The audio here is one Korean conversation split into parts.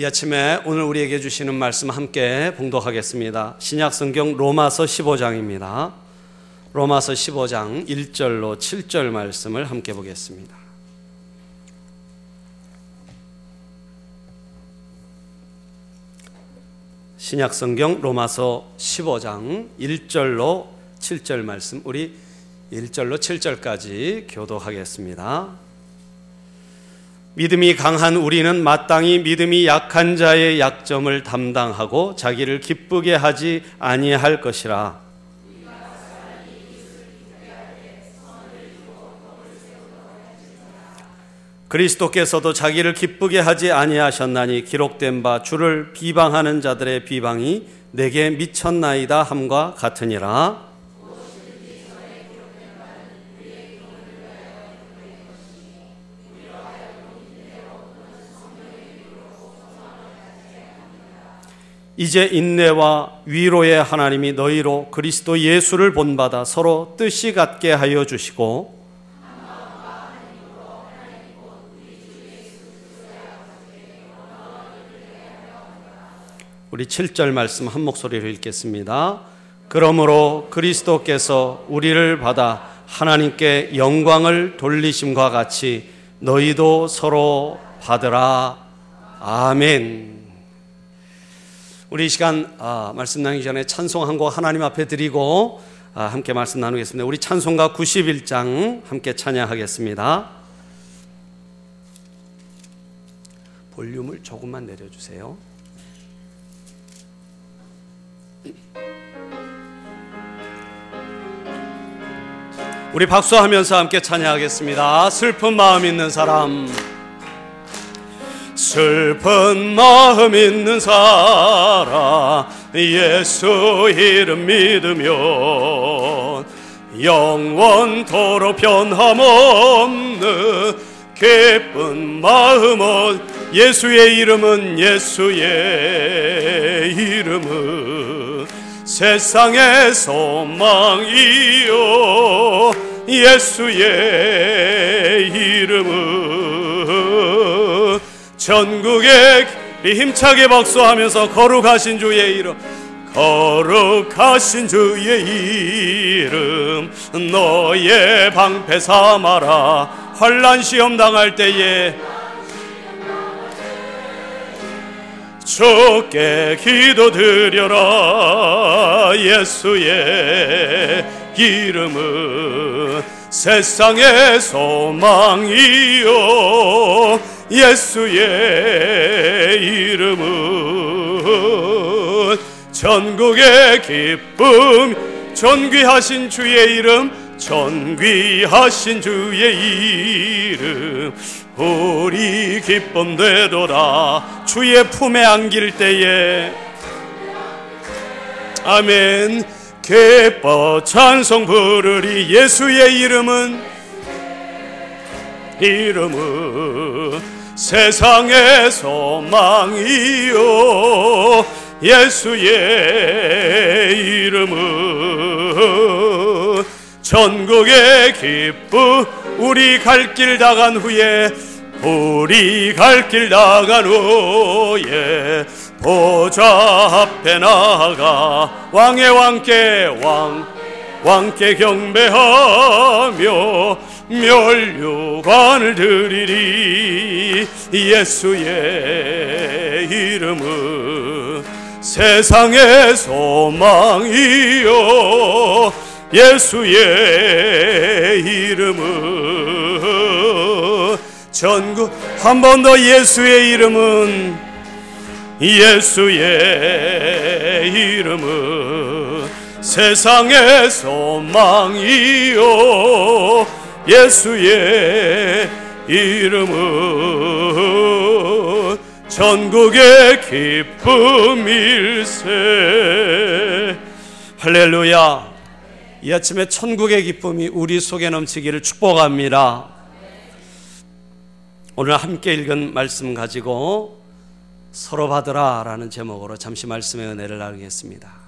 이 아침에 오늘 우리에게 주시는 말씀 함께 봉독하겠습니다. 신약 성경 로마서 15장입니다. 로마서 15장 1절로 7절 말씀을 함께 보겠습니다. 신약 성경 로마서 15장 1절로 7절 말씀 우리 1절로 7절까지 교독하겠습니다. 믿음이 강한 우리는 마땅히 믿음이 약한 자의 약점을 담당하고 자기를 기쁘게 하지 아니할 것이라. 그리스도께서도 자기를 기쁘게 하지 아니하셨나니 기록된 바 주를 비방하는 자들의 비방이 내게 미쳤나이다 함과 같으니라. 이제 인내와 위로의 하나님이 너희로 그리스도 예수를 본받아 서로 뜻이 같게 하여 주시고 우리 7절 말씀 한 목소리로 읽겠습니다. 그러므로 그리스도께서 우리를 받아 하나님께 영광을 돌리심과 같이 너희도 서로 받으라. 아멘. 우리 이 시간 아, 말씀 나누기 전에 찬송 한 곡 하나님 앞에 드리고 아, 함께 말씀 나누겠습니다. 우리 찬송가 91장 함께 찬양하겠습니다. 볼륨을 조금만 내려주세요. 우리 박수하면서 함께 찬양하겠습니다. 슬픈 마음 있는 사람. 슬픈 마음 있는 사람 예수 이름 믿으면 영원토록 변함없는 기쁜 마음은 예수의 이름은 예수의 이름은 세상의 소망이요 예수의 이름은 전국에 힘차게 박수하면서 거룩하신 주의 이름 거룩하신 주의 이름 너의 방패 삼아라. 환란 시험 당할 때에 주께 기도드려라. 예수의 이름은 세상의 소망이요 예수의 이름은 전국의 기쁨 존귀하신 주의 이름 존귀하신 주의 이름. 우리 기쁨 되돌아 주의 품에 안길 때에. 아멘. 기뻐 찬송 부르리 예수의 이름은. 이름은 세상의 소망이요. 예수의 이름은 전국의 기쁨 우리 갈 길 나간 후에 우리 갈 길 나간 후에 보좌 앞에 나가 왕의 왕께 왕 왕께 경배하며 멸류관을 드리리 예수의 이름은 세상의 소망이요 예수의 이름은 전국 한 번 더 예수의 이름은 예수의 이름은 세상의 소망이요 예수의 이름은 전국의 기쁨일세. 할렐루야. 이 아침에 천국의 기쁨이 우리 속에 넘치기를 축복합니다. 오늘 함께 읽은 말씀 가지고 서로 받으라 라는 제목으로 잠시 말씀의 은혜를 나누겠습니다.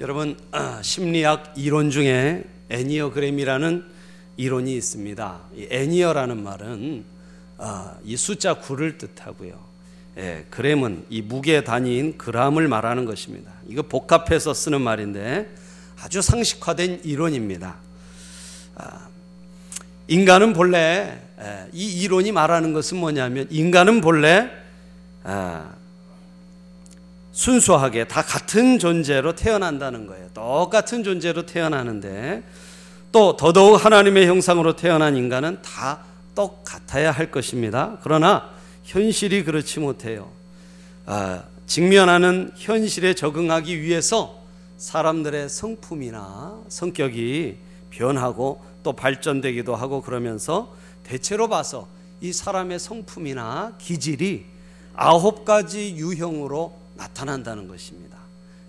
여러분 심리학 이론 중에 애니어그램이라는 이론이 있습니다. 이 애니어라는 말은 어, 이 숫자 9를 뜻하고요. 예, 그램은 이 무게 단위인 그람을 말하는 것입니다. 이거 복합해서 쓰는 말인데 아주 상식화된 이론입니다. 아, 인간은 본래 예, 이 이론이 말하는 것은 뭐냐면 인간은 본래 아, 순수하게 다 같은 존재로 태어난다는 거예요. 똑같은 존재로 태어나는데 또 더더욱 하나님의 형상으로 태어난 인간은 다 똑같아야 할 것입니다. 그러나 현실이 그렇지 못해요. 아, 직면하는 현실에 적응하기 위해서 사람들의 성품이나 성격이 변하고 또 발전되기도 하고 그러면서 대체로 봐서 이 사람의 성품이나 기질이 아홉 가지 유형으로 나타난다는 것입니다.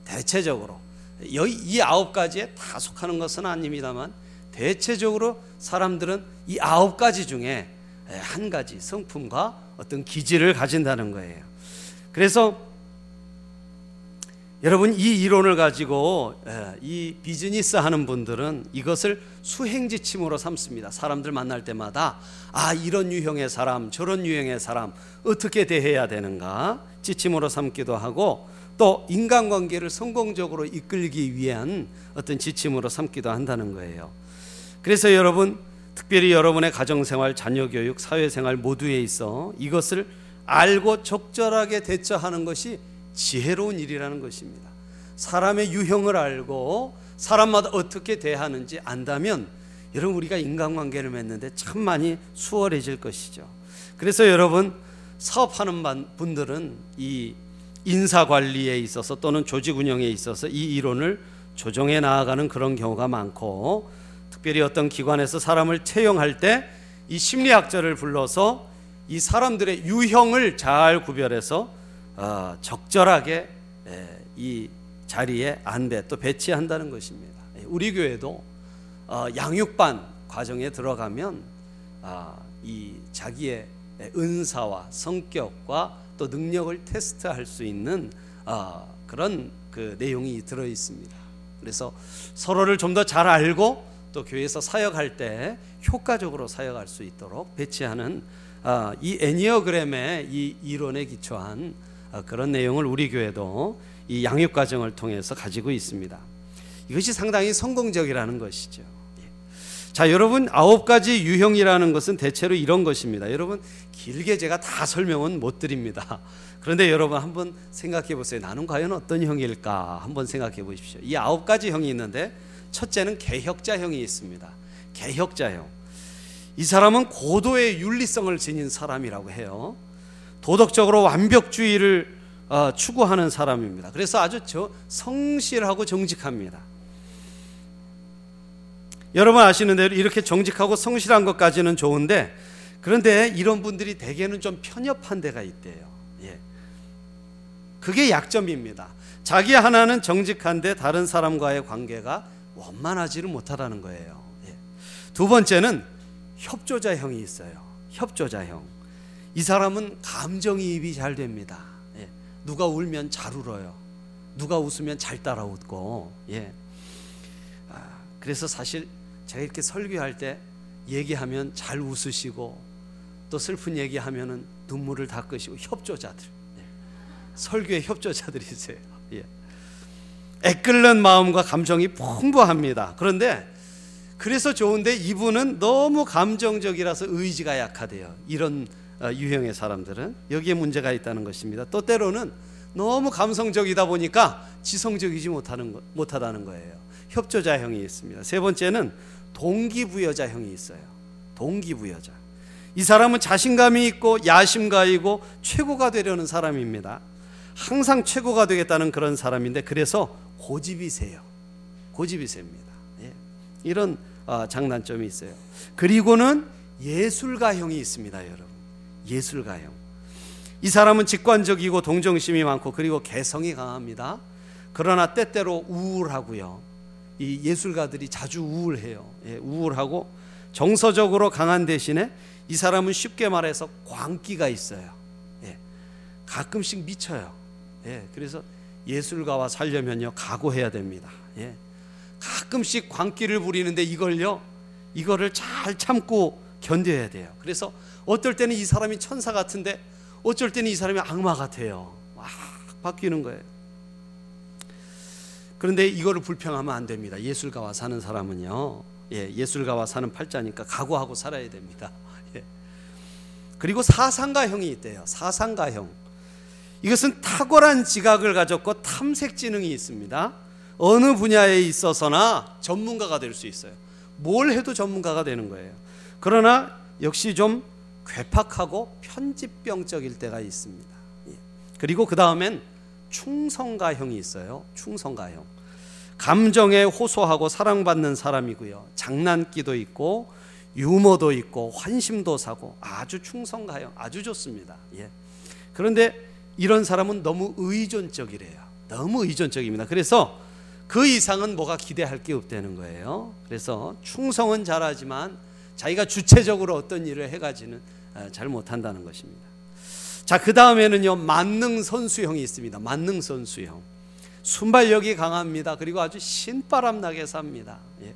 대체적으로 이 아홉 가지에 다 속하는 것은 아닙니다만 대체적으로 사람들은 이 아홉 가지 중에 한 가지 성품과 어떤 기질을 가진다는 거예요. 그래서 여러분 이 이론을 가지고 이 비즈니스 하는 분들은 이것을 수행 지침으로 삼습니다. 사람들 만날 때마다 아 이런 유형의 사람 저런 유형의 사람 어떻게 대해야 되는가 지침으로 삼기도 하고 또 인간관계를 성공적으로 이끌기 위한 어떤 지침으로 삼기도 한다는 거예요. 그래서 여러분 특별히 여러분의 가정생활, 자녀교육, 사회생활 모두에 있어 이것을 알고 적절하게 대처하는 것이 지혜로운 일이라는 것입니다. 사람의 유형을 알고 사람마다 어떻게 대하는지 안다면 여러분 우리가 인간관계를 맺는데 참 많이 수월해질 것이죠. 그래서 여러분 사업하는 분들은 이 인사 관리에 있어서 또는 조직 운영에 있어서 이 이론을 조정해 나아가는 그런 경우가 많고 특별히 어떤 기관에서 사람을 채용할 때 이 심리학자를 불러서 이 사람들의 유형을 잘 구별해서 어, 적절하게 이 자리에 안배 또 배치한다는 것입니다. 예, 우리 교회도 어, 양육반 과정에 들어가면 아, 이 자기의 은사와 성격과 또 능력을 테스트할 수 있는 어, 그런 그 내용이 들어 있습니다. 그래서 서로를 좀 더 잘 알고 또 교회에서 사역할 때 효과적으로 사역할 수 있도록 배치하는 아, 이 애니어그램의 이 이론에 기초한 아, 그런 내용을 우리 교회도 이 양육 과정을 통해서 가지고 있습니다. 이것이 상당히 성공적이라는 것이죠. 예. 자, 여러분 아홉 가지 유형이라는 것은 대체로 이런 것입니다. 여러분 길게 제가 다 설명은 못 드립니다. 그런데 여러분 한번 생각해 보세요. 나는 과연 어떤 형일까? 한번 생각해 보십시오. 이 아홉 가지 형이 있는데 첫째는 개혁자형이 있습니다. 개혁자형. 이 사람은 고도의 윤리성을 지닌 사람이라고 해요. 도덕적으로 완벽주의를 어, 추구하는 사람입니다. 그래서 아주 저 성실하고 정직합니다. 여러분 아시는 대로 이렇게 정직하고 성실한 것까지는 좋은데 그런데 이런 분들이 대개는 좀 편협한 데가 있대요. 예. 그게 약점입니다. 자기 하나는 정직한데 다른 사람과의 관계가 원만하지를 못하다는 거예요. 예. 두 번째는 협조자형이 있어요. 협조자형. 이 사람은 감정이입이 잘 됩니다. 예. 누가 울면 잘 울어요. 누가 웃으면 잘 따라 웃고. 예. 아, 그래서 사실 제가 이렇게 설교할 때 얘기하면 잘 웃으시고 또 슬픈 얘기하면은 눈물을 닦으시고 협조자들. 예. 설교에 협조자들이세요. 예. 애끓는 마음과 감정이 풍부합니다. 그런데 그래서 좋은데 이분은 너무 감정적이라서 의지가 약하대요. 이런 어, 유형의 사람들은 여기에 문제가 있다는 것입니다. 또 때로는 너무 감성적이다 보니까 지성적이지 못하는 못하다는 거예요. 협조자형이 있습니다. 세 번째는 동기부여자형이 있어요. 동기부여자. 이 사람은 자신감이 있고 야심가이고 최고가 되려는 사람입니다. 항상 최고가 되겠다는 그런 사람인데 그래서 고집이 세요. 고집이 셉니다. 예. 이런 어, 장단점이 있어요. 그리고는 예술가형이 있습니다, 여러분. 예술가형. 이 사람은 직관적이고 동정심이 많고 그리고 개성이 강합니다. 그러나 때때로 우울하고요. 이 예술가들이 자주 우울해요. 예, 우울하고 정서적으로 강한 대신에 이 사람은 쉽게 말해서 광기가 있어요. 예, 가끔씩 미쳐요. 예, 그래서 예술가와 살려면요 각오해야 됩니다. 예. 가끔씩 광기를 부리는데 이걸요 이거를 잘 참고 견뎌야 돼요. 그래서 어떨 때는 이 사람이 천사 같은데 어쩔 때는 이 사람이 악마 같아요. 막 바뀌는 거예요. 그런데 이거를 불평하면 안 됩니다. 예술가와 사는 사람은요. 예, 예술가와 사는 팔자니까 각오하고 살아야 됩니다. 예. 그리고 사상가형이 있대요. 사상가형. 이것은 탁월한 지각을 가졌고 탐색 지능이 있습니다. 어느 분야에 있어서나 전문가가 될 수 있어요. 뭘 해도 전문가가 되는 거예요. 그러나 역시 좀 괴팍하고 편집병적일 때가 있습니다. 예. 그리고 그 다음엔 충성가형이 있어요. 충성가형. 감정에 호소하고 사랑받는 사람이고요. 장난기도 있고 유머도 있고 환심도 사고 아주 충성가형 아주 좋습니다. 예. 그런데 이런 사람은 너무 의존적이래요. 너무 의존적입니다. 그래서 그 이상은 뭐가 기대할 게 없다는 거예요. 그래서 충성은 잘하지만 자기가 주체적으로 어떤 일을 해가지는 아, 잘 못한다는 것입니다. 자, 그 다음에는요, 만능 선수형이 있습니다. 만능 선수형. 순발력이 강합니다. 그리고 아주 신바람 나게 삽니다. 예.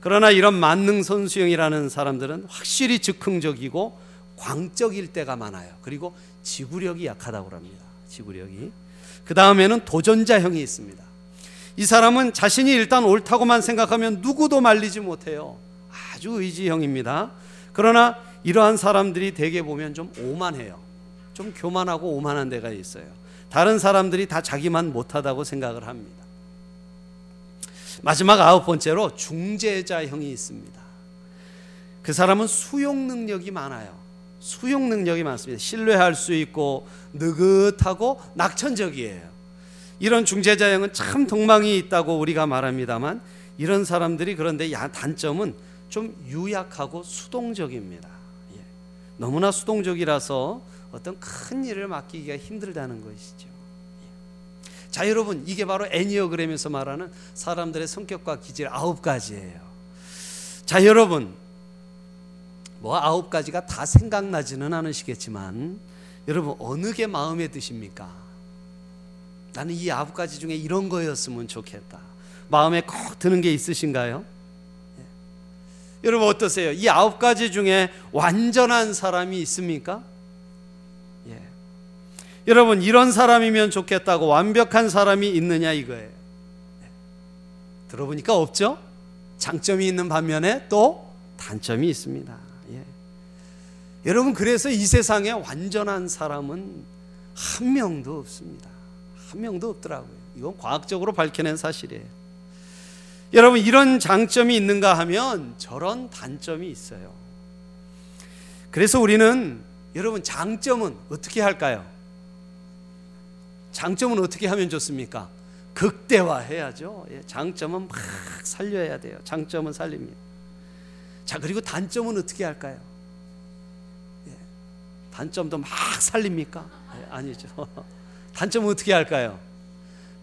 그러나 이런 만능 선수형이라는 사람들은 확실히 즉흥적이고 광적일 때가 많아요. 그리고 지구력이 약하다고 합니다. 지구력이. 그 다음에는 도전자형이 있습니다. 이 사람은 자신이 일단 옳다고만 생각하면 누구도 말리지 못해요. 아주 의지형입니다. 그러나 이러한 사람들이 대개 보면 좀 오만해요. 좀 교만하고 오만한 데가 있어요. 다른 사람들이 다 자기만 못하다고 생각을 합니다. 마지막 아홉 번째로 중재자형이 있습니다. 그 사람은 수용 능력이 많아요. 수용 능력이 많습니다. 신뢰할 수 있고 느긋하고 낙천적이에요. 이런 중재자형은 참 동망이 있다고 우리가 말합니다만 이런 사람들이 그런데 단점은 좀 유약하고 수동적입니다. 예. 너무나 수동적이라서 어떤 큰 일을 맡기기가 힘들다는 것이죠. 예. 자, 여러분, 이게 바로 애니어그램에서 말하는 사람들의 성격과 기질 아홉 가지예요. 자, 여러분, 뭐 아홉 가지가 다 생각나지는 않으시겠지만, 여러분, 어느 게 마음에 드십니까? 나는 이 아홉 가지 중에 이런 거였으면 좋겠다. 마음에 꼭 드는 게 있으신가요? 여러분 어떠세요? 이 아홉 가지 중에 완전한 사람이 있습니까? 예. 여러분 이런 사람이면 좋겠다고 완벽한 사람이 있느냐 이거예요. 예. 들어보니까 없죠? 장점이 있는 반면에 또 단점이 있습니다. 예. 여러분 그래서 이 세상에 완전한 사람은 한 명도 없습니다. 한 명도 없더라고요. 이건 과학적으로 밝혀낸 사실이에요. 여러분 이런 장점이 있는가 하면 저런 단점이 있어요. 그래서 우리는 여러분 장점은 어떻게 할까요? 장점은 어떻게 하면 좋습니까? 극대화해야죠. 예, 장점은 막 살려야 돼요. 장점은 살립니다. 자 그리고 단점은 어떻게 할까요? 예, 단점도 막 살립니까? 예, 아니죠. 단점은 어떻게 할까요?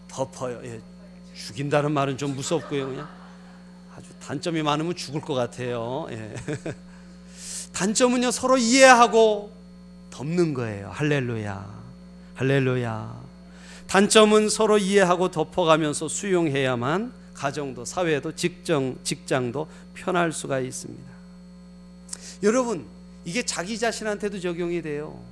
덮어요. 예, 죽인다는 말은 좀 무섭고요. 그냥 아주 단점이 많으면 죽을 것 같아요. 예. 단점은요 서로 이해하고 덮는 거예요. 할렐루야, 할렐루야. 단점은 서로 이해하고 덮어가면서 수용해야만 가정도 사회도 직장 직장도 편할 수가 있습니다. 여러분 이게 자기 자신한테도 적용이 돼요.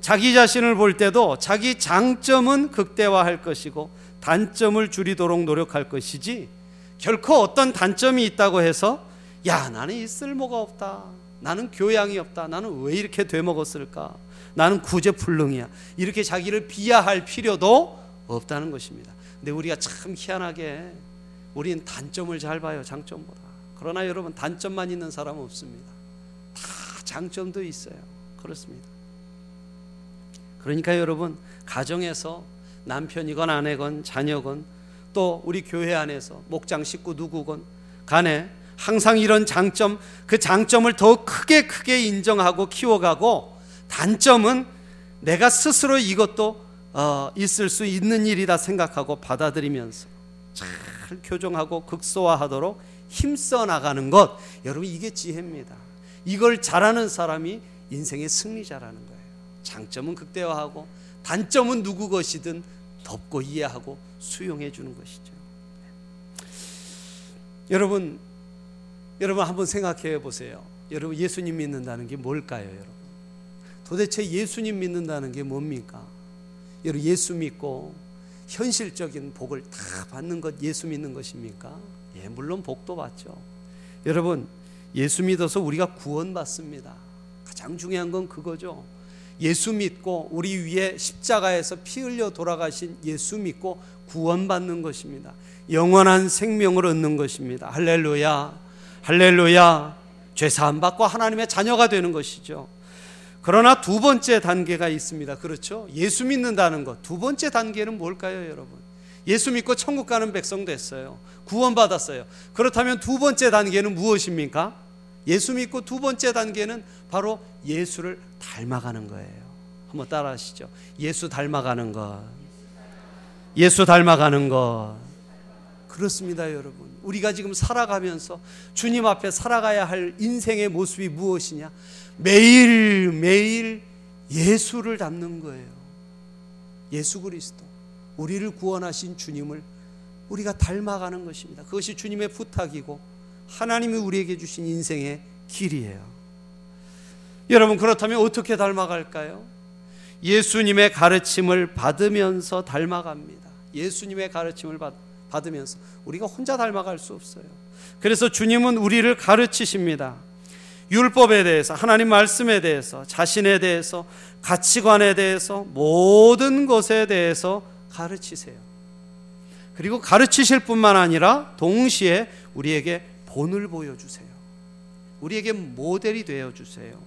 자기 자신을 볼 때도 자기 장점은 극대화할 것이고 단점을 줄이도록 노력할 것이지 결코 어떤 단점이 있다고 해서 야 나는 이 쓸모가 없다 나는 교양이 없다 나는 왜 이렇게 되먹었을까 나는 구제불능이야 이렇게 자기를 비하할 필요도 없다는 것입니다. 근데 우리가 참 희한하게 우리는 단점을 잘 봐요 장점보다. 그러나 여러분 단점만 있는 사람은 없습니다. 다 장점도 있어요. 그렇습니다. 그러니까 여러분 가정에서 남편이건 아내건 자녀건 또 우리 교회 안에서 목장 식구 누구건 간에 항상 이런 장점 그 장점을 더 크게 크게 인정하고 키워가고 단점은 내가 스스로 이것도 어, 있을 수 있는 일이다 생각하고 받아들이면서 잘 교정하고 극소화하도록 힘써 나가는 것 여러분 이게 지혜입니다. 이걸 잘하는 사람이 인생의 승리자라는 거예요. 장점은 극대화하고 단점은 누구 것이든 덮고 이해하고 수용해 주는 것이죠. 여러분, 여러분 한번 생각해 보세요. 여러분 예수님 믿는다는 게 뭘까요, 여러분? 도대체 예수님 믿는다는 게 뭡니까? 여러분 예수 믿고 현실적인 복을 다 받는 것 예수 믿는 것입니까? 예, 물론 복도 받죠. 여러분 예수 믿어서 우리가 구원받습니다. 가장 중요한 건 그거죠. 예수 믿고 우리 위에 십자가에서 피 흘려 돌아가신 예수 믿고 구원받는 것입니다. 영원한 생명을 얻는 것입니다. 할렐루야. 할렐루야. 죄 사함 받고 하나님의 자녀가 되는 것이죠. 그러나 두 번째 단계가 있습니다. 그렇죠? 예수 믿는다는 것. 두 번째 단계는 뭘까요, 여러분? 예수 믿고 천국 가는 백성 됐어요. 구원받았어요. 그렇다면 두 번째 단계는 무엇입니까? 예수 믿고 두 번째 단계는 바로 예수를 닮아가는 거예요. 한번 따라 하시죠. 예수 닮아가는 것. 예수 닮아가는 것. 그렇습니다, 여러분. 우리가 지금 살아가면서 주님 앞에 살아가야 할 인생의 모습이 무엇이냐? 매일매일 예수를 닮는 거예요. 예수 그리스도. 우리를 구원하신 주님을 우리가 닮아가는 것입니다. 그것이 주님의 부탁이고 하나님이 우리에게 주신 인생의 길이에요. 여러분, 그렇다면 어떻게 닮아갈까요? 예수님의 가르침을 받으면서 닮아갑니다. 예수님의 가르침을 받, 받으면서 우리가 혼자 닮아갈 수 없어요. 그래서 주님은 우리를 가르치십니다. 율법에 대해서, 하나님 말씀에 대해서, 자신에 대해서, 가치관에 대해서, 모든 것에 대해서 가르치세요. 그리고 가르치실 뿐만 아니라 동시에 우리에게 본을 보여주세요. 우리에게 모델이 되어 주세요.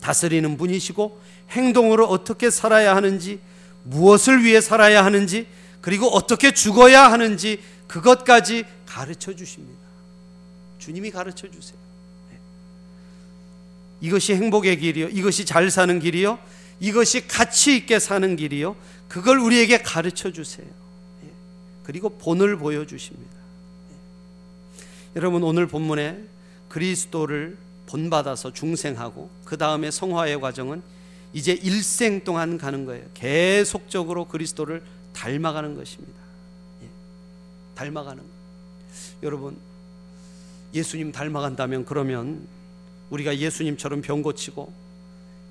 다스리는 분이시고 행동으로 어떻게 살아야 하는지, 무엇을 위해 살아야 하는지, 그리고 어떻게 죽어야 하는지 그것까지 가르쳐 주십니다. 주님이 가르쳐 주세요. 네. 이것이 행복의 길이요. 이것이 잘 사는 길이요. 이것이 가치 있게 사는 길이요. 그걸 우리에게 가르쳐 주세요. 네. 그리고 본을 보여 주십니다. 네. 여러분 오늘 본문에 그리스도를 본받아서 중생하고 그 다음에 성화의 과정은 이제 일생 동안 가는 거예요. 계속적으로 그리스도를 닮아가는 것입니다. 예. 닮아가는 것. 여러분 예수님 닮아간다면 그러면 우리가 예수님처럼 병 고치고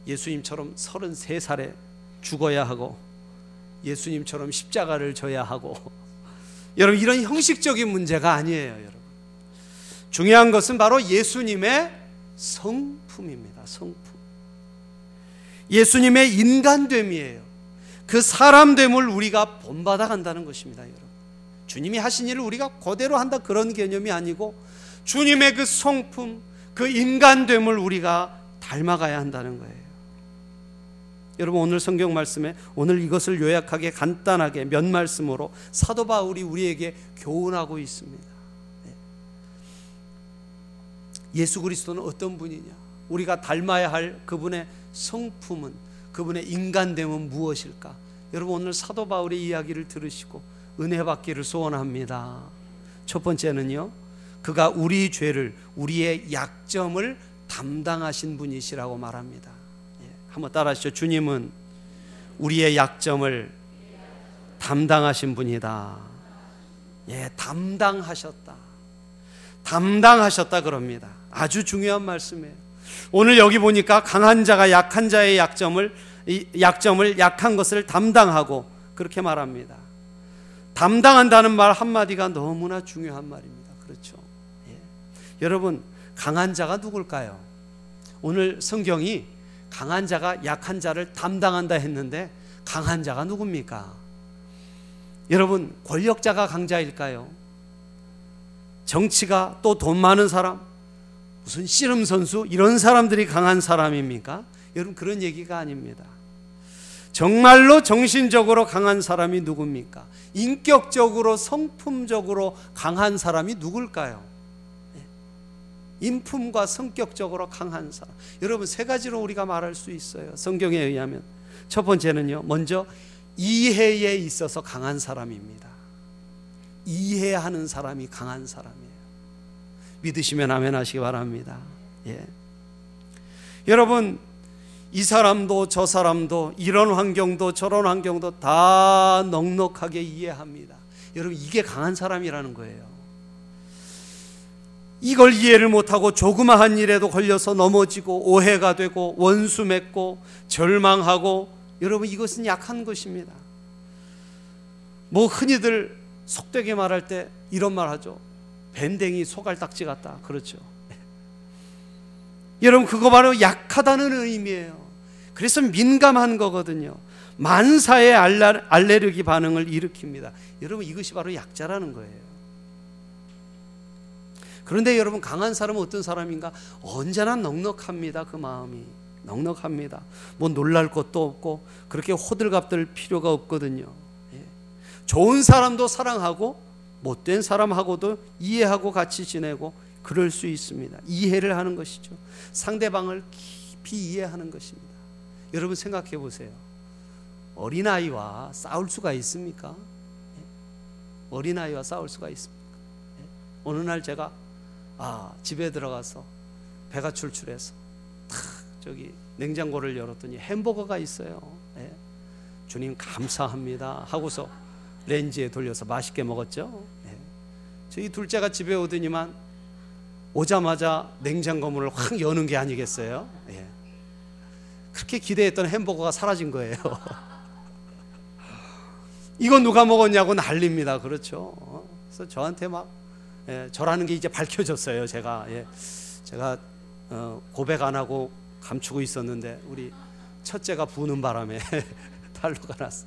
예수님처럼 33살에 죽어야 하고 예수님처럼 십자가를 져야 하고 여러분 이런 형식적인 문제가 아니에요, 여러분. 중요한 것은 바로 예수님의 성품입니다. 성품. 예수님의 인간됨이에요. 그 사람됨을 우리가 본받아 간다는 것입니다, 여러분. 주님이 하신 일을 우리가 그대로 한다 그런 개념이 아니고 주님의 그 성품, 그 인간됨을 우리가 닮아가야 한다는 거예요. 여러분 오늘 성경 말씀에 오늘 이것을 요약하게 간단하게 몇 말씀으로 사도 바울이 우리에게 교훈하고 있습니다. 네. 예수 그리스도는 어떤 분이냐? 우리가 닮아야 할 그분의 성품은 그분의 인간됨은 무엇일까? 여러분 오늘 사도 바울의 이야기를 들으시고 은혜 받기를 소원합니다. 첫 번째는요. 그가 우리 죄를 우리의 약점을 담당하신 분이시라고 말합니다. 예, 한번 따라하시죠. 주님은 우리의 약점을 담당하신 분이다. 예, 담당하셨다. 담당하셨다 그럽니다. 아주 중요한 말씀이에요. 오늘 여기 보니까 강한 자가 약한 자의 약점을 약점을 약한 것을 담당하고 그렇게 말합니다. 담당한다는 말 한마디가 너무나 중요한 말입니다. 그렇죠. 예. 여러분, 강한 자가 누굴까요? 오늘 성경이 강한 자가 약한 자를 담당한다 했는데 강한 자가 누굽니까? 여러분, 권력자가 강자일까요? 정치가 또 돈 많은 사람, 무슨 씨름 선수 이런 사람들이 강한 사람입니까? 여러분 그런 얘기가 아닙니다. 정말로 정신적으로 강한 사람이 누굽니까? 인격적으로 성품적으로 강한 사람이 누굴까요? 네. 인품과 성격적으로 강한 사람. 여러분 세 가지로 우리가 말할 수 있어요. 성경에 의하면 첫 번째는요. 먼저 이해에 있어서 강한 사람입니다. 이해하는 사람이 강한 사람이에요. 믿으시면 아멘 하시기 바랍니다. 예. 여러분, 이 사람도 저 사람도 이런 환경도 저런 환경도 다 넉넉하게 이해합니다. 여러분, 이게 강한 사람이라는 거예요. 이걸 이해를 못하고 조그마한 일에도 걸려서 넘어지고 오해가 되고 원수 맺고 절망하고 여러분 이것은 약한 것입니다. 뭐 흔히들 속되게 말할 때 이런 말 하죠. 밴댕이 소갈딱지 같다. 그렇죠. 여러분 그거 바로 약하다는 의미예요. 그래서 민감한 거거든요. 만사의 알레르기 반응을 일으킵니다. 여러분 이것이 바로 약자라는 거예요. 그런데 여러분 강한 사람은 어떤 사람인가? 언제나 넉넉합니다. 그 마음이 넉넉합니다. 뭐 놀랄 것도 없고 그렇게 호들갑 들 필요가 없거든요. 예. 좋은 사람도 사랑하고 못된 사람하고도 이해하고 같이 지내고 그럴 수 있습니다. 이해를 하는 것이죠. 상대방을 깊이 이해하는 것입니다. 여러분 생각해 보세요. 어린아이와 싸울 수가 있습니까? 예? 어린아이와 싸울 수가 있습니까? 예? 어느 날 제가 아, 집에 들어가서 배가 출출해서 탁 저기 냉장고를 열었더니 햄버거가 있어요. 예. 주님 감사합니다 하고서 렌지에 돌려서 맛있게 먹었죠. 예. 저희 둘째가 집에 오더니만 오자마자 냉장고 문을 확 여는 게 아니겠어요? 예. 그렇게 기대했던 햄버거가 사라진 거예요. 이거 누가 먹었냐고 난립니다. 그렇죠? 그래서 저한테 막 예, 저라는 게 이제 밝혀졌어요. 제가 예, 제가 어, 고백 안 하고 감추고 있었는데 우리 첫째가 부는 바람에 탈로가 났어.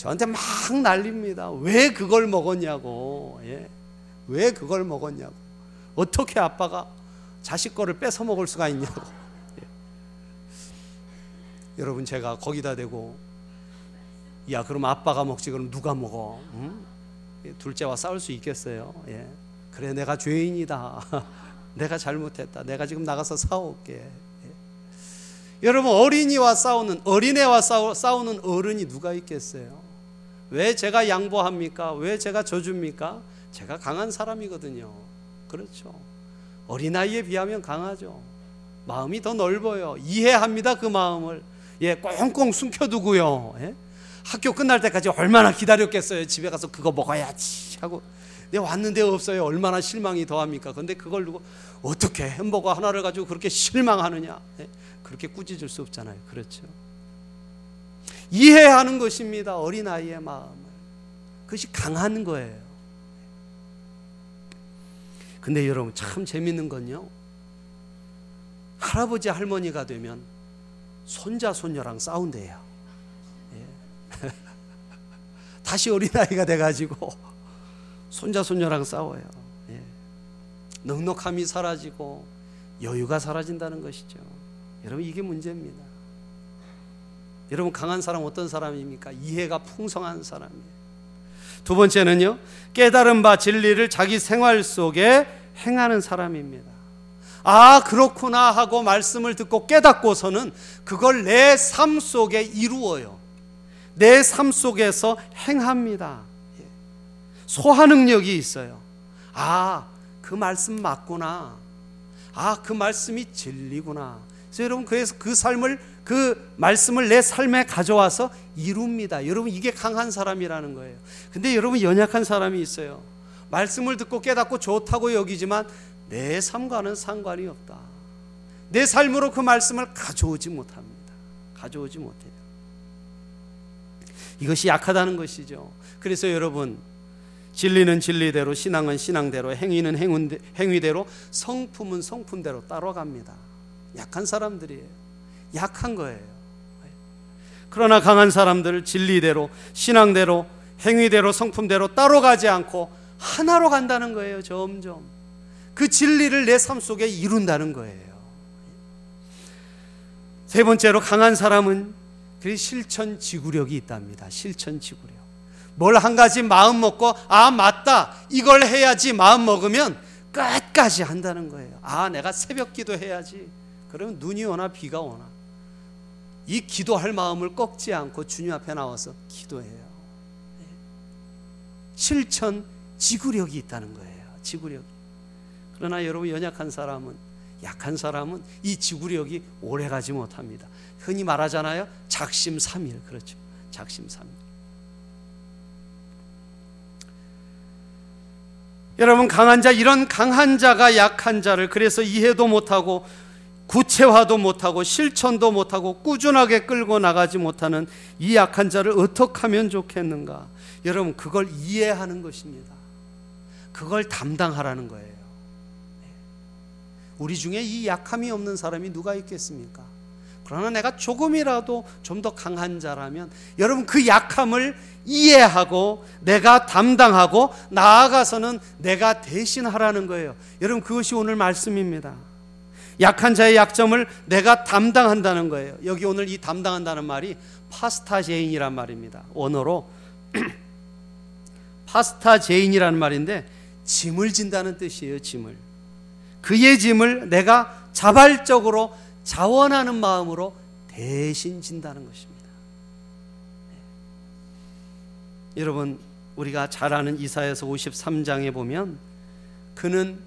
저한테 막 난립니다. 왜 그걸 먹었냐고. 예, 왜 그걸 먹었냐고. 어떻게 아빠가 자식 거를 뺏어 먹을 수가 있냐고. 예. 여러분 제가 거기다 대고 야 그럼 아빠가 먹지 그럼 누가 먹어? 응? 둘째와 싸울 수 있겠어요. 예. 그래 내가 죄인이다. 내가 잘못했다. 내가 지금 나가서 싸울게. 예. 여러분 어린이와 싸우는 어린애와 싸우, 싸우는 어른이 누가 있겠어요? 왜 제가 양보합니까? 왜 제가 져줍니까? 제가 강한 사람이거든요. 그렇죠. 어린아이에 비하면 강하죠. 마음이 더 넓어요. 이해합니다. 그 마음을. 예, 꽁꽁 숨겨두고요. 예? 학교 끝날 때까지 얼마나 기다렸겠어요. 집에 가서 그거 먹어야지 하고 내 왔는데 없어요. 얼마나 실망이 더합니까? 근데 그걸 두고 어떻게 햄버거 하나를 가지고 그렇게 실망하느냐? 네? 그렇게 꾸짖을 수 없잖아요. 그렇죠? 이해하는 것입니다. 어린 아이의 마음을. 그것이 강한 거예요. 근데 여러분 참 재밌는 건요. 할아버지 할머니가 되면 손자 손녀랑 싸운대요. 다시 어린아이가 돼가지고 손자 손녀랑 싸워요. 예. 넉넉함이 사라지고 여유가 사라진다는 것이죠. 여러분 이게 문제입니다. 여러분 강한 사람 어떤 사람입니까? 이해가 풍성한 사람이에요. 두 번째는요. 깨달은 바 진리를 자기 생활 속에 행하는 사람입니다. 아, 그렇구나 하고 말씀을 듣고 깨닫고서는 그걸 내 삶 속에 이루어요. 내 삶 속에서 행합니다. 예. 소화 능력이 있어요. 아, 그 말씀 맞구나. 아, 그 말씀이 진리구나. 그래서 여러분 그래서 그 삶을 그 말씀을 내 삶에 가져와서 이룹니다. 여러분 이게 강한 사람이라는 거예요. 근데 여러분 연약한 사람이 있어요. 말씀을 듣고 깨닫고 좋다고 여기지만 내 삶과는 상관이 없다. 내 삶으로 그 말씀을 가져오지 못합니다. 가져오지 못해요. 이것이 약하다는 것이죠. 그래서 여러분 진리는 진리대로 신앙은 신앙대로 행위는 행위대로 성품은 성품대로 따라갑니다. 약한 사람들이에요. 약한 거예요. 그러나 강한 사람들 진리대로 신앙대로 행위대로 성품대로 따라가지 않고 하나로 간다는 거예요. 점점 그 진리를 내 삶 속에 이룬다는 거예요. 세 번째로 강한 사람은 그 실천 지구력이 있답니다. 실천 지구력. 뭘 한 가지 마음 먹고 아 맞다 이걸 해야지 마음 먹으면 끝까지 한다는 거예요. 아 내가 새벽 기도 해야지. 그러면 눈이 오나 비가 오나 이 기도할 마음을 꺾지 않고 주님 앞에 나와서 기도해요. 네. 실천 지구력이 있다는 거예요. 지구력이. 그러나 여러분 연약한 사람은 약한 사람은 이 지구력이 오래 가지 못합니다. 흔히 말하잖아요. 작심 삼일. 그렇죠. 작심 삼일. 여러분 강한 자 이런 강한 자가 약한 자를 그래서 이해도 못하고 구체화도 못하고 실천도 못하고 꾸준하게 끌고 나가지 못하는 이 약한 자를 어떻게 하면 좋겠는가? 여러분 그걸 이해하는 것입니다. 그걸 담당하라는 거예요. 우리 중에 이 약함이 없는 사람이 누가 있겠습니까? 그러나 내가 조금이라도 좀 더 강한 자라면 여러분 그 약함을 이해하고 내가 담당하고 나아가서는 내가 대신하라는 거예요. 여러분 그것이 오늘 말씀입니다. 약한 자의 약점을 내가 담당한다는 거예요. 여기 오늘 이 담당한다는 말이 βαστάζειν이란 말입니다. 원어로 βαστάζειν이라는 말인데 짐을 진다는 뜻이에요. 짐을. 그의 짐을 내가 자발적으로 자원하는 마음으로 대신 진다는 것입니다. 네. 여러분, 우리가 잘 아는 이사에서 53장에 보면 그는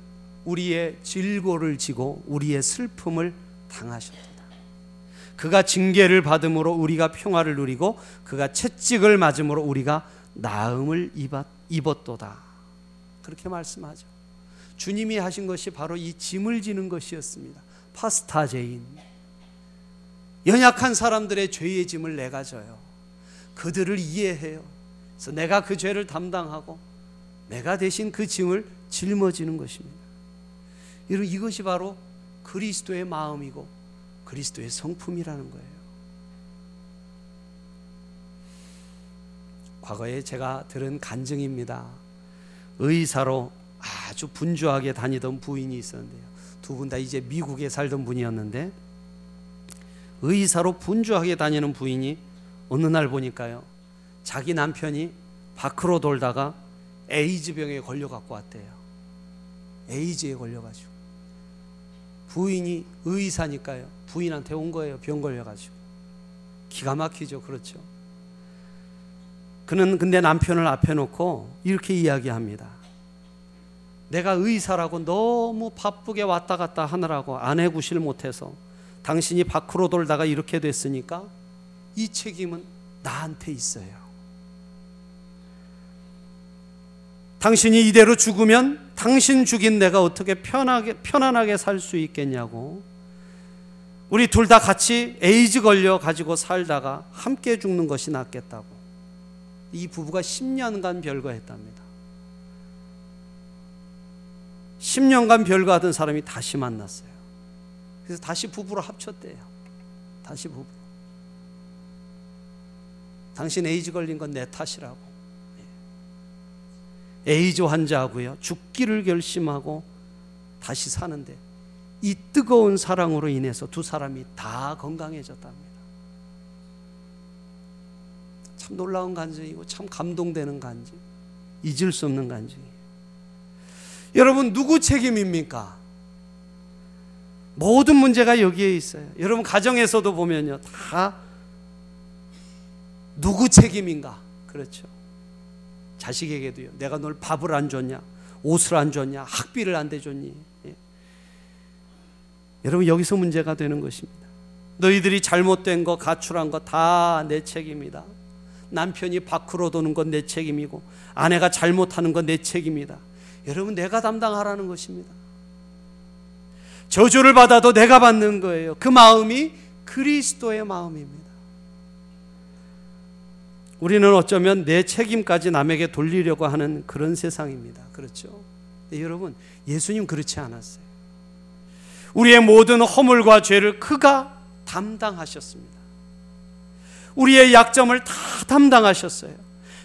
우리의 질고를 지고 우리의 슬픔을 당하셨다. 그가 징계를 받음으로 우리가 평화를 누리고 그가 채찍을 맞음으로 우리가 나음을 입었도다. 그렇게 말씀하죠. 주님이 하신 것이 바로 이 짐을 지는 것이었습니다. 파스타제인. 연약한 사람들의 죄의 짐을 내가 져요. 그들을 이해해요. 그래서 내가 그 죄를 담당하고 내가 대신 그 짐을 짊어지는 것입니다. 여러분 이것이 바로 그리스도의 마음이고 그리스도의 성품이라는 거예요. 과거에 제가 들은 간증입니다. 의사로 아주 분주하게 다니던 부인이 있었는데요. 두 분 다 이제 미국에 살던 분이었는데 의사로 분주하게 다니는 부인이 어느 날 보니까요. 자기 남편이 밖으로 돌다가 에이즈병에 걸려 갖고 왔대요. 에이즈에 걸려 가지고. 부인이 의사니까요. 부인한테 온 거예요. 병 걸려 가지고. 기가 막히죠. 그렇죠. 그는 근데 남편을 앞에 놓고 이렇게 이야기합니다. 내가 의사라고 너무 바쁘게 왔다 갔다 하느라고 아내 구실 못해서 당신이 밖으로 돌다가 이렇게 됐으니까 이 책임은 나한테 있어요. 당신이 이대로 죽으면 당신 죽인 내가 어떻게 편하게, 편안하게 살 수 있겠냐고. 우리 둘 다 같이 에이즈 걸려 가지고 살다가 함께 죽는 것이 낫겠다고. 이 부부가 10년간 별거했답니다. 10년간 별거하던 사람이 다시 만났어요. 그래서 다시 부부로 합쳤대요. 다시 부부. 당신 에이즈 걸린 건 내 탓이라고. 예. 에이즈 환자하고요. 죽기를 결심하고 다시 사는데 이 뜨거운 사랑으로 인해서 두 사람이 다 건강해졌답니다. 참 놀라운 간증이고 참 감동되는 간증. 잊을 수 없는 간증이에요. 여러분 누구 책임입니까? 모든 문제가 여기에 있어요. 여러분 가정에서도 보면요. 다 누구 책임인가? 그렇죠. 자식에게도요. 내가 널 밥을 안 줬냐? 옷을 안 줬냐? 학비를 안 대줬니? 예. 여러분 여기서 문제가 되는 것입니다. 너희들이 잘못된 거, 가출한 거 다 내 책임이다. 남편이 밖으로 도는 건 내 책임이고 아내가 잘못하는 건 내 책임이다. 여러분 내가 담당하라는 것입니다. 저주를 받아도 내가 받는 거예요. 그 마음이 그리스도의 마음입니다. 우리는 어쩌면 내 책임까지 남에게 돌리려고 하는 그런 세상입니다. 그렇죠? 네, 여러분, 예수님 그렇지 않았어요. 우리의 모든 허물과 죄를 그가 담당하셨습니다. 우리의 약점을 다 담당하셨어요.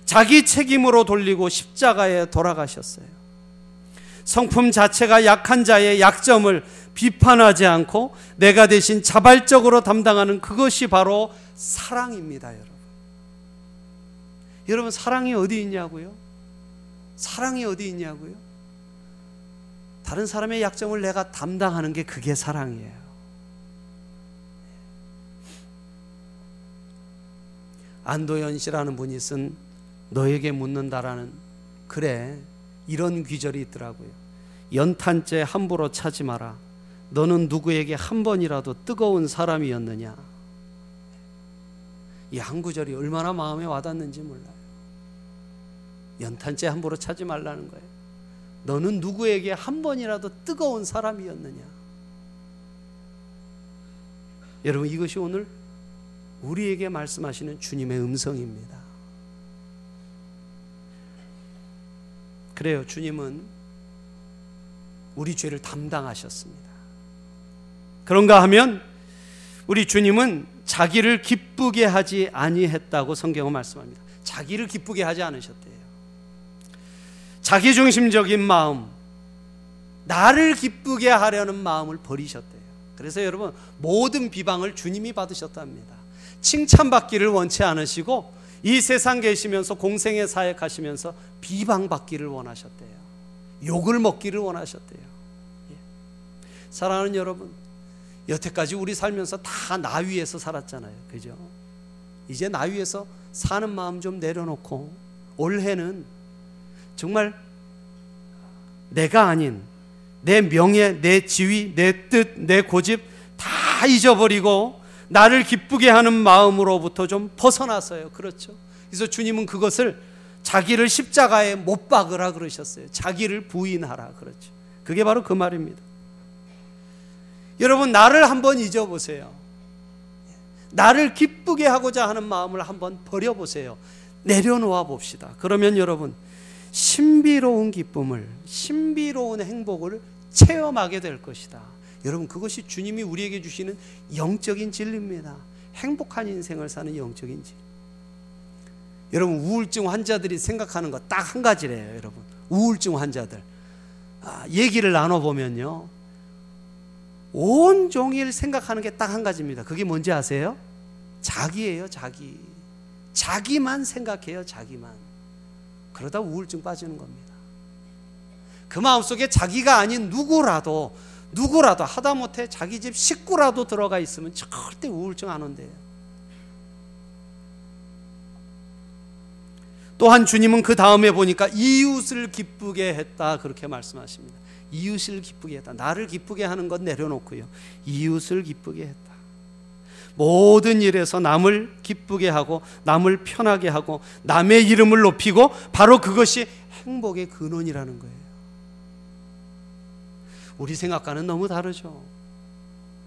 자기 책임으로 돌리고 십자가에 돌아가셨어요. 성품 자체가 약한 자의 약점을 비판하지 않고 내가 대신 자발적으로 담당하는 그것이 바로 사랑입니다, 여러분. 여러분, 사랑이 어디 있냐고요? 사랑이 어디 있냐고요? 다른 사람의 약점을 내가 담당하는 게 그게 사랑이에요. 안도현 씨라는 분이 쓴 너에게 묻는다라는 그래 이런 귀절이 있더라고요. 연탄재 함부로 차지 마라. 너는 누구에게 한 번이라도 뜨거운 사람이었느냐? 이 한 구절이 얼마나 마음에 와닿는지 몰라요. 연탄재 함부로 차지 말라는 거예요. 너는 누구에게 한 번이라도 뜨거운 사람이었느냐? 여러분 이것이 오늘 우리에게 말씀하시는 주님의 음성입니다. 그래요. 주님은 우리 죄를 담당하셨습니다. 그런가 하면 우리 주님은 자기를 기쁘게 하지 아니했다고 성경은 말씀합니다. 자기를 기쁘게 하지 않으셨대요. 자기 중심적인 마음, 나를 기쁘게 하려는 마음을 버리셨대요. 그래서 여러분 모든 비방을 주님이 받으셨답니다. 칭찬받기를 원치 않으시고 이 세상 계시면서 공생의 사역하시면서 비방받기를 원하셨대요. 욕을 먹기를 원하셨대요. 예. 사랑하는 여러분, 여태까지 우리 살면서 다 나 위에서 살았잖아요. 그죠? 이제 나 위에서 사는 마음 좀 내려놓고 올해는 정말 내가 아닌 내 명예, 내 지위, 내 뜻, 내 고집 다 잊어버리고 나를 기쁘게 하는 마음으로부터 좀 벗어나서요. 그렇죠. 그래서 주님은 그것을 자기를 십자가에 못 박으라 그러셨어요. 자기를 부인하라 그렇죠. 그게 바로 그 말입니다. 여러분 나를 한번 잊어보세요. 나를 기쁘게 하고자 하는 마음을 한번 버려보세요. 내려놓아 봅시다. 그러면 여러분 신비로운 기쁨을 신비로운 행복을 체험하게 될 것이다. 여러분 그것이 주님이 우리에게 주시는 영적인 진리입니다. 행복한 인생을 사는 영적인 진리. 여러분 우울증 환자들이 생각하는 거 딱 한 가지래요, 여러분. 우울증 환자들. 아, 얘기를 나눠 보면요. 온 종일 생각하는 게 딱 한 가지입니다. 그게 뭔지 아세요? 자기예요, 자기. 자기만 생각해요, 자기만. 그러다 우울증 빠지는 겁니다. 그 마음속에 자기가 아닌 누구라도 누구라도 하다못해 자기 집 식구라도 들어가 있으면 절대 우울증 안 온대요. 또한 주님은 그 다음에 보니까 이웃을 기쁘게 했다 그렇게 말씀하십니다. 이웃을 기쁘게 했다. 나를 기쁘게 하는 것 내려놓고요. 이웃을 기쁘게 했다. 모든 일에서 남을 기쁘게 하고 남을 편하게 하고 남의 이름을 높이고 바로 그것이 행복의 근원이라는 거예요. 우리 생각과는 너무 다르죠.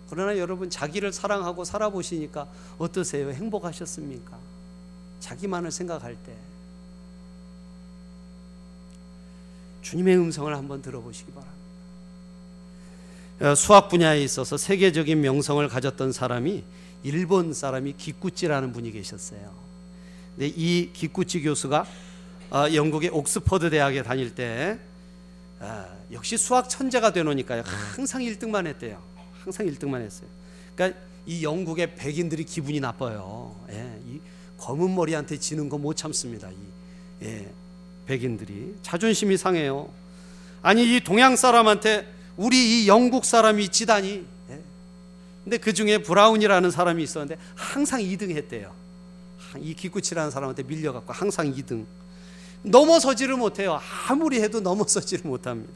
그러나 여러분 자기를 사랑하고 살아보시니까 어떠세요? 행복하셨습니까? 자기만을 생각할 때 주님의 음성을 한번 들어보시기 바랍니다. 어, 수학 분야에 있어서 세계적인 명성을 가졌던 사람이 일본 사람이 기쿠치라는 분이 계셨어요. 근데 이 기쿠치 교수가 어, 영국의 옥스퍼드 대학에 다닐 때 아, 역시 수학 천재가 되노니까요. 항상 1등만 했대요. 항상 1등만 했어요. 그러니까 이 영국의 백인들이 기분이 나빠요. 예, 이 검은 머리한테 지는 거 못 참습니다. 이 예, 백인들이 자존심이 상해요. 아니 이 동양 사람한테 우리 이 영국 사람이 지다니. 예. 근데 그 중에 브라운이라는 사람이 있었는데 항상 2등 했대요. 이 기쿠치라는 사람한테 밀려갖고 항상 2등. 넘어서지를 못해요. 아무리 해도 넘어서지를 못합니다.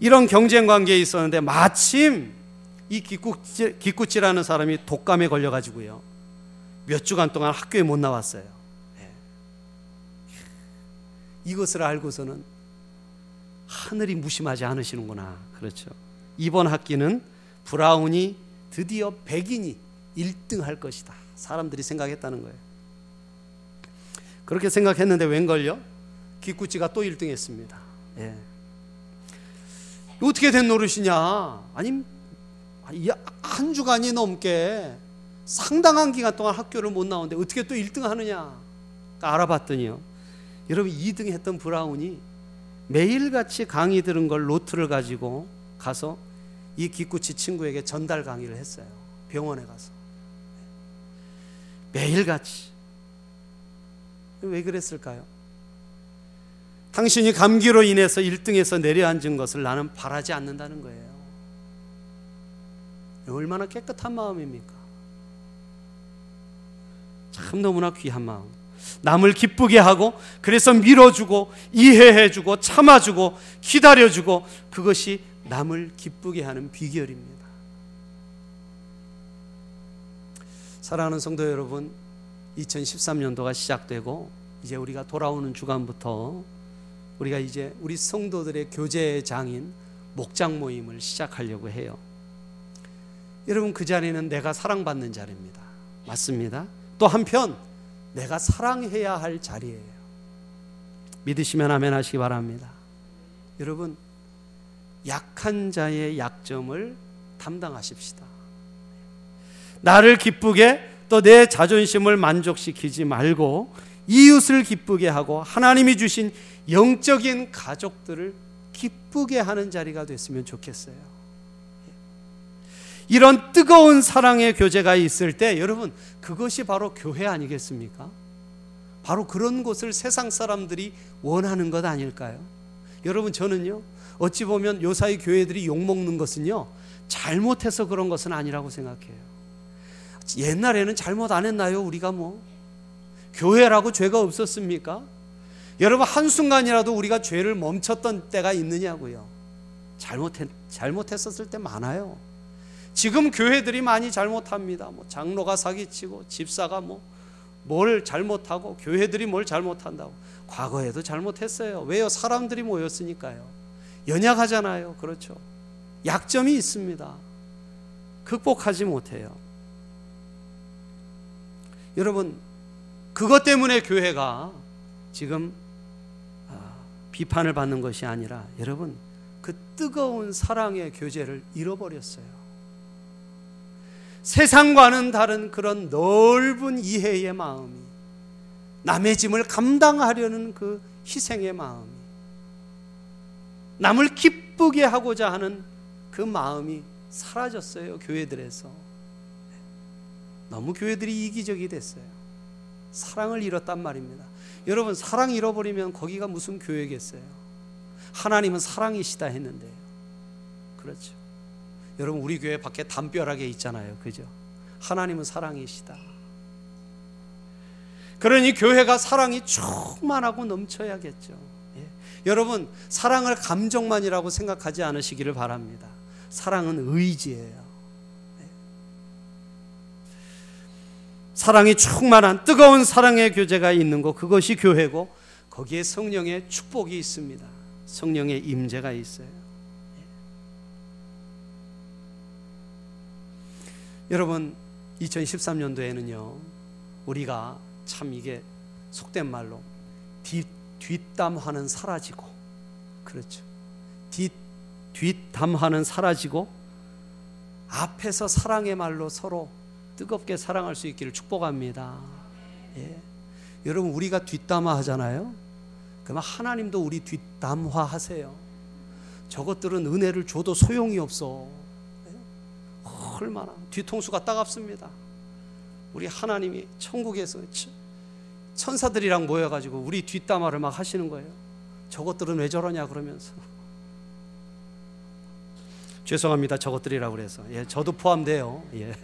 이런 경쟁 관계에 있었는데 마침 이 기쿠치, 기쿠치라는 사람이 독감에 걸려가지고요. 몇 주간 동안 학교에 못 나왔어요. 예. 이것을 알고서는 하늘이 무심하지 않으시는구나. 그렇죠. 이번 학기는 브라운이 드디어 백인이 1등 할 것이다. 사람들이 생각했다는 거예요. 그렇게 생각했는데 웬걸요? 기쿠치가 또 1등 했습니다. 예. 어떻게 된 노릇이냐? 아니, 한 주간이 넘게 상당한 기간 동안 학교를 못 나오는데 어떻게 또 1등 하느냐? 알아봤더니요. 여러분 2등 했던 브라운이 매일같이 강의 들은 걸 노트를 가지고 가서 이 기쿠치 친구에게 전달 강의를 했어요. 병원에 가서. 매일같이. 왜 그랬을까요? 당신이 감기로 인해서 1등에서 내려앉은 것을 나는 바라지 않는다는 거예요. 얼마나 깨끗한 마음입니까? 참 너무나 귀한 마음. 남을 기쁘게 하고 그래서 밀어주고 이해해주고 참아주고 기다려주고 그것이 남을 기쁘게 하는 비결입니다. 사랑하는 성도 여러분, 2013년도가 시작되고 이제 우리가 돌아오는 주간부터 우리가 이제 우리 성도들의 교제장인 목장 모임을 시작하려고 해요. 여러분 그 자리는 내가 사랑받는 자리입니다. 맞습니다. 또 한편 내가 사랑해야 할 자리예요. 믿으시면 아멘 하시기 바랍니다. 여러분 약한 자의 약점을 담당하십시다. 나를 기쁘게 또 내 자존심을 만족시키지 말고 이웃을 기쁘게 하고 하나님이 주신 영적인 가족들을 기쁘게 하는 자리가 됐으면 좋겠어요. 이런 뜨거운 사랑의 교제가 있을 때 여러분 그것이 바로 교회 아니겠습니까? 바로 그런 곳을 세상 사람들이 원하는 것 아닐까요? 여러분 저는요 어찌 보면 요사이 교회들이 욕먹는 것은요 잘못해서 그런 것은 아니라고 생각해요. 옛날에는 잘못 안 했나요? 우리가 뭐 교회라고 죄가 없었습니까? 여러분 한순간이라도 우리가 죄를 멈췄던 때가 있느냐고요. 잘못했, 잘못했었을 때 많아요. 지금 교회들이 많이 잘못합니다. 뭐 장로가 사기치고 집사가 뭐 뭘 잘못하고 교회들이 뭘 잘못한다고. 과거에도 잘못했어요. 왜요? 사람들이 모였으니까요. 연약하잖아요. 그렇죠. 약점이 있습니다. 극복하지 못해요. 여러분, 그것 때문에 교회가 지금 비판을 받는 것이 아니라 여러분 그 뜨거운 사랑의 교제를 잃어버렸어요. 세상과는 다른 그런 넓은 이해의 마음이 남의 짐을 감당하려는 그 희생의 마음이 남을 기쁘게 하고자 하는 그 마음이 사라졌어요. 교회들에서. 너무 교회들이 이기적이 됐어요. 사랑을 잃었단 말입니다. 여러분 사랑 잃어버리면 거기가 무슨 교회겠어요? 하나님은 사랑이시다 했는데요. 그렇죠. 여러분 우리 교회 밖에 담벼락에 있잖아요. 그죠? 하나님은 사랑이시다. 그러니 교회가 사랑이 충만하고 넘쳐야겠죠. 예. 여러분 사랑을 감정만이라고 생각하지 않으시기를 바랍니다. 사랑은 의지예요. 사랑이 충만한 뜨거운 사랑의 교제가 있는 것 그것이 교회고 거기에 성령의 축복이 있습니다. 성령의 임재가 있어요. 예. 여러분 2013년도에는요 우리가 참 이게 속된 말로 뒷, 뒷담화는 사라지고 그렇죠 뒷, 뒷담화는 사라지고 앞에서 사랑의 말로 서로 뜨겁게 사랑할 수 있기를 축복합니다. 예. 여러분 우리가 뒷담화 하잖아요. 그러면 하나님도 우리 뒷담화 하세요. 저것들은 은혜를 줘도 소용이 없어. 예. 얼마나 뒤통수가 따갑습니다. 우리 하나님이 천국에서 천사들이랑 모여가지고 우리 뒷담화를 막 하시는 거예요. 저것들은 왜 저러냐 그러면서. 죄송합니다. 저것들이라고 그래서. 예, 저도 포함돼요. 예.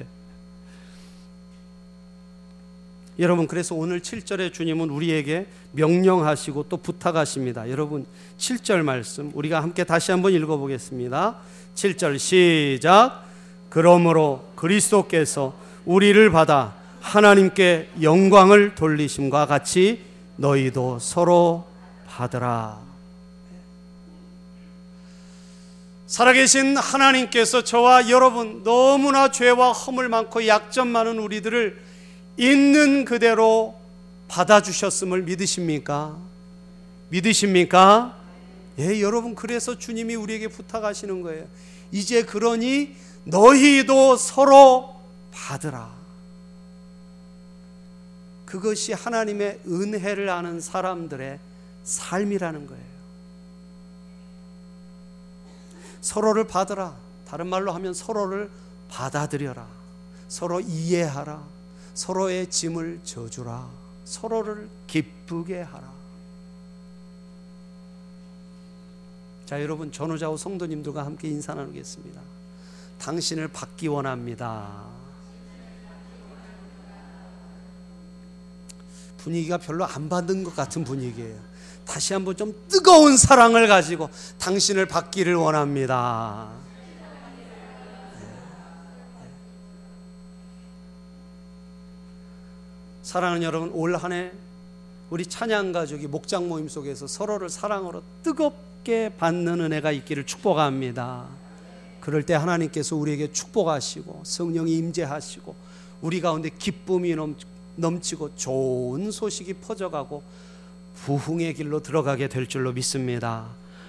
여러분 그래서 오늘 7절에 주님은 우리에게 명령하시고 또 부탁하십니다. 여러분 7절 말씀 우리가 함께 다시 한번 읽어 보겠습니다. 7절 시작. 그러므로 그리스도께서 우리를 받아 하나님께 영광을 돌리심과 같이 너희도 서로 받으라. 살아계신 하나님께서 저와 여러분 너무나 죄와 허물 많고 약점 많은 우리들을 있는 그대로 받아주셨음을 믿으십니까? 믿으십니까? 예, 여러분, 그래서 주님이 우리에게 부탁하시는 거예요. 이제 그러니 너희도 서로 받으라. 그것이 하나님의 은혜를 아는 사람들의 삶이라는 거예요. 서로를 받으라. 다른 말로 하면 서로를 받아들여라. 서로 이해하라. 서로의 짐을 져주라. 서로를 기쁘게 하라. 자, 여러분 전우자우 성도님들과 함께 인사 나누겠습니다. 당신을 받기 원합니다. 분위기가 별로 안 받은 것 같은 분위기예요. 다시 한번 좀 뜨거운 사랑을 가지고 당신을 받기를 원합니다. 사랑하는 여러분, 올 한 해 우리 찬양 가족이 목장 모임 속에서 서로를 사랑으로 뜨겁게 받는 은혜가 있기를 축복합니다. 그럴 때 하나님께서 우리에게 축복하시고 성령이 임재하시고 우리 가운데 기쁨이 넘치고 좋은 소식이 퍼져가고 부흥의 길로 들어가게 될 줄로 믿습니다.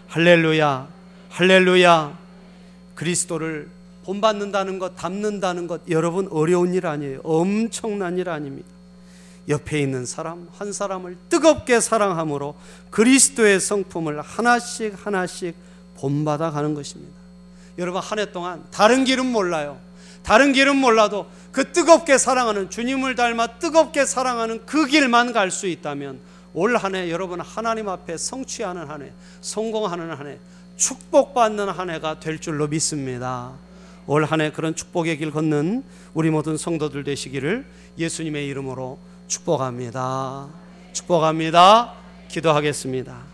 할렐루야, 할렐루야. 그리스도를 본받는다는 것, 담는다는 것, 여러분 어려운 일 아니에요. 엄청난 일 아닙니다. 옆에 있는 사람 한 사람을 뜨겁게 사랑함으로 그리스도의 성품을 하나씩 하나씩 본받아 가는 것입니다. 여러분 한 해 동안 다른 길은 몰라요. 다른 길은 몰라도 그 뜨겁게 사랑하는 주님을 닮아 뜨겁게 사랑하는 그 길만 갈 수 있다면 올 한 해 여러분 하나님 앞에 성취하는 한 해, 성공하는 한 해, 축복받는 한 해가 될 줄로 믿습니다. 올 한 해 그런 축복의 길 걷는 우리 모든 성도들 되시기를 예수님의 이름으로 축복합니다. 축복합니다. 기도하겠습니다.